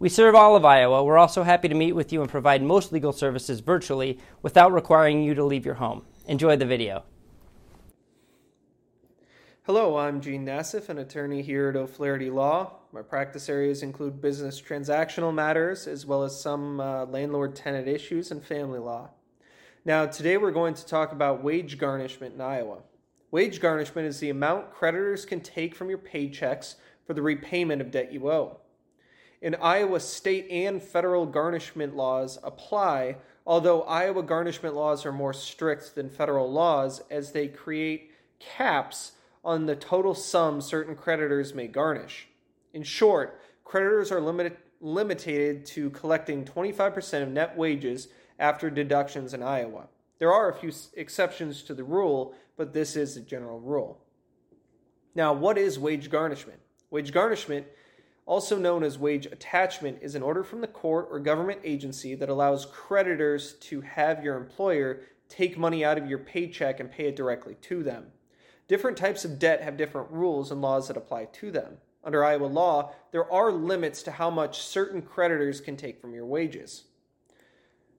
We serve all of Iowa. We're also happy to meet with you and provide most legal services virtually without requiring you to leave your home. Enjoy the video. Hello, I'm Gene Nassif, an attorney here at O'Flaherty Law. My practice areas include business transactional matters as well as some uh, landlord tenant issues and family law. Now, today we're going to talk about wage garnishment in Iowa. Wage garnishment is the amount creditors can take from your paychecks for the repayment of debt you owe. In Iowa, state and federal garnishment laws apply, although Iowa garnishment laws are more strict than federal laws as they create caps on the total sum certain creditors may garnish. In short, creditors are limited, limited to collecting 25% of net wages after deductions in Iowa. There are a few exceptions to the rule, but this is the general rule. Now, what is wage garnishment? Wage garnishment, also known as wage attachment, is an order from the court or government agency that allows creditors to have your employer take money out of your paycheck and pay it directly to them. Different types of debt have different rules and laws that apply to them. Under Iowa law, there are limits to how much certain creditors can take from your wages.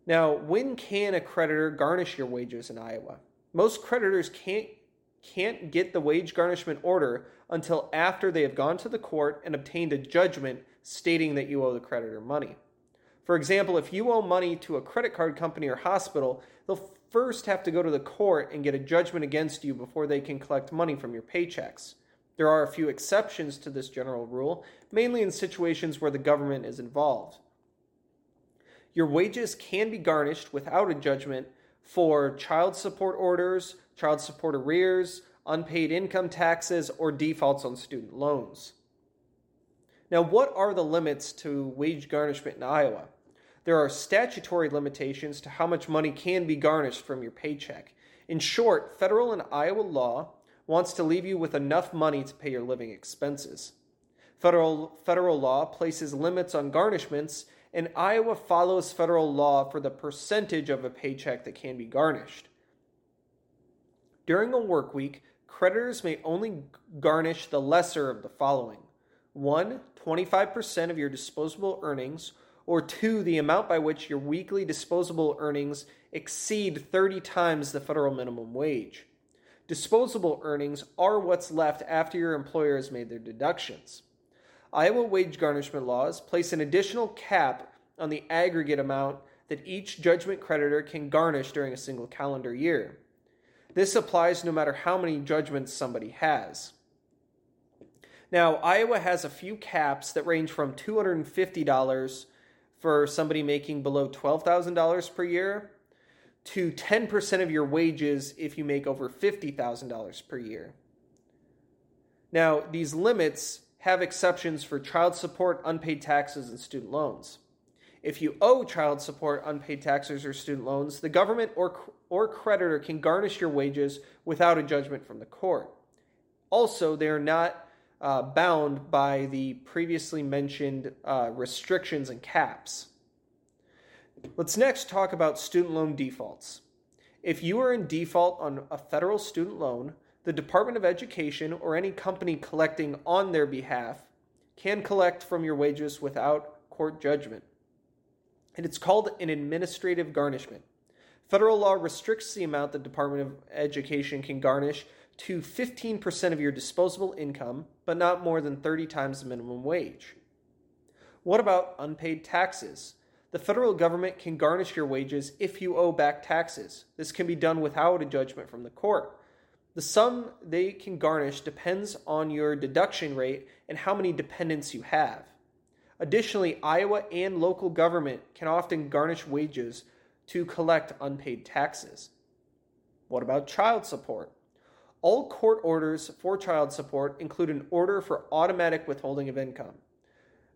Now, when can a creditor garnish your wages in Iowa? Most creditors can't can't get the wage garnishment order until after they have gone to the court and obtained a judgment stating that you owe the creditor money. For example, if you owe money to a credit card company or hospital, they'll first have to go to the court and get a judgment against you before they can collect money from your paychecks. There are a few exceptions to this general rule, mainly in situations where the government is involved. Your wages can be garnished without a judgment for child support orders, child support arrears, unpaid income taxes, or defaults on student loans. Now, what are the limits to wage garnishment in Iowa? There are statutory limitations to how much money can be garnished from your paycheck. In short, federal and Iowa law wants to leave you with enough money to pay your living expenses. Federal, federal law places limits on garnishments, and Iowa follows federal law for the percentage of a paycheck that can be garnished. During a work week, creditors may only garnish the lesser of the following 1. 25% of your disposable earnings, or 2. The amount by which your weekly disposable earnings exceed 30 times the federal minimum wage. Disposable earnings are what's left after your employer has made their deductions. Iowa wage garnishment laws place an additional cap on the aggregate amount that each judgment creditor can garnish during a single calendar year. This applies no matter how many judgments somebody has. Now, Iowa has a few caps that range from $250 for somebody making below $12,000 per year to 10% of your wages if you make over $50,000 per year. Now, these limits have exceptions for child support, unpaid taxes, and student loans. If you owe child support, unpaid taxes, or student loans, the government or, or creditor can garnish your wages without a judgment from the court. Also, they are not uh, bound by the previously mentioned uh, restrictions and caps. Let's next talk about student loan defaults. If you are in default on a federal student loan, the Department of Education or any company collecting on their behalf can collect from your wages without court judgment. And it's called an administrative garnishment. Federal law restricts the amount the Department of Education can garnish to 15% of your disposable income, but not more than 30 times the minimum wage. What about unpaid taxes? The federal government can garnish your wages if you owe back taxes. This can be done without a judgment from the court. The sum they can garnish depends on your deduction rate and how many dependents you have. Additionally, Iowa and local government can often garnish wages to collect unpaid taxes. What about child support? All court orders for child support include an order for automatic withholding of income.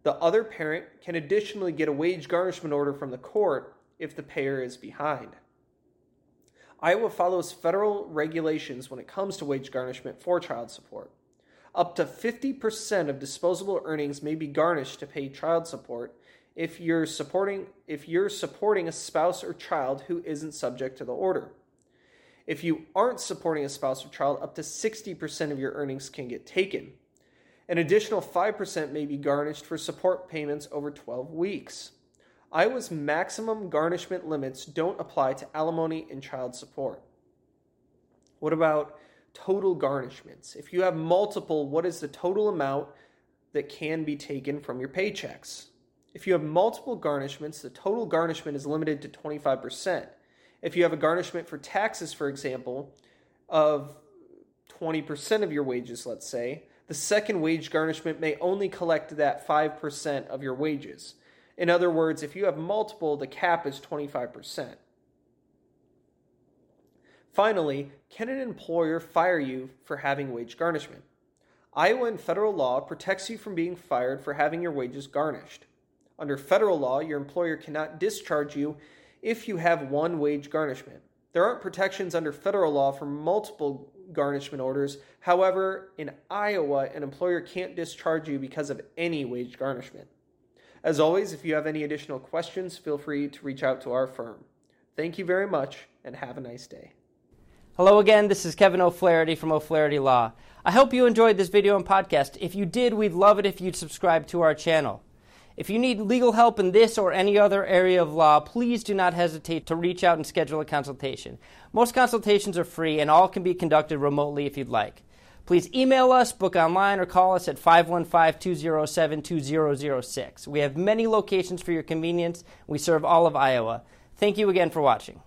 The other parent can additionally get a wage garnishment order from the court if the payer is behind. Iowa follows federal regulations when it comes to wage garnishment for child support. Up to 50% of disposable earnings may be garnished to pay child support if you're supporting if you're supporting a spouse or child who isn't subject to the order. If you aren't supporting a spouse or child, up to 60% of your earnings can get taken. An additional 5% may be garnished for support payments over 12 weeks. Iowa's maximum garnishment limits don't apply to alimony and child support. What about total garnishments? If you have multiple, what is the total amount that can be taken from your paychecks? If you have multiple garnishments, the total garnishment is limited to 25%. If you have a garnishment for taxes, for example, of 20% of your wages, let's say, the second wage garnishment may only collect that 5% of your wages. In other words, if you have multiple, the cap is 25%. Finally, can an employer fire you for having wage garnishment? Iowa and federal law protects you from being fired for having your wages garnished. Under federal law, your employer cannot discharge you if you have one wage garnishment. There aren't protections under federal law for multiple garnishment orders. However, in Iowa, an employer can't discharge you because of any wage garnishment. As always, if you have any additional questions, feel free to reach out to our firm. Thank you very much and have a nice day. Hello again, this is Kevin O'Flaherty from O'Flaherty Law. I hope you enjoyed this video and podcast. If you did, we'd love it if you'd subscribe to our channel. If you need legal help in this or any other area of law, please do not hesitate to reach out and schedule a consultation. Most consultations are free and all can be conducted remotely if you'd like. Please email us, book online, or call us at 515 207 2006. We have many locations for your convenience. We serve all of Iowa. Thank you again for watching.